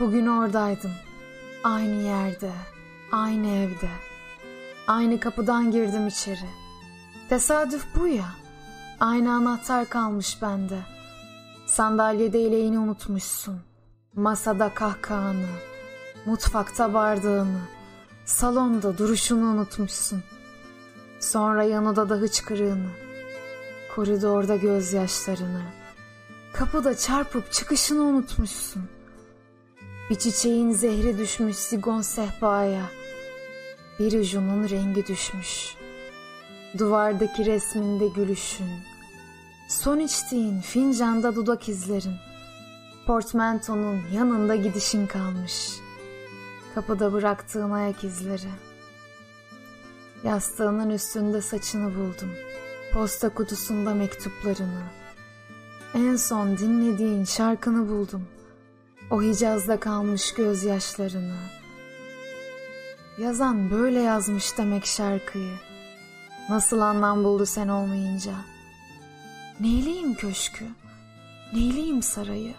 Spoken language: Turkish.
Bugün oradaydım. Aynı yerde, aynı evde. Aynı kapıdan girdim içeri. Tesadüf bu ya. Aynı anahtar kalmış bende. Sandalyede eleğini unutmuşsun. Masada kahkahanı. Mutfakta bardağını. Salonda duruşunu unutmuşsun. Sonra yanında da hıçkırığını. Koridorda gözyaşlarını. Kapıda çarpıp çıkışını unutmuşsun. Bir çiçeğin zehri düşmüş sigon sehpaya. Bir ucunun rengi düşmüş. Duvardaki resminde gülüşün. Son içtiğin fincanda dudak izlerin. Portmentonun yanında gidişin kalmış. Kapıda bıraktığın ayak izleri. Yastığının üstünde saçını buldum. Posta kutusunda mektuplarını. En son dinlediğin şarkını buldum. O Hicaz'da kalmış gözyaşlarını. Yazan böyle yazmış demek şarkıyı. Nasıl anlam buldu sen olmayınca? Neyleyim köşkü? Neyleyim sarayı?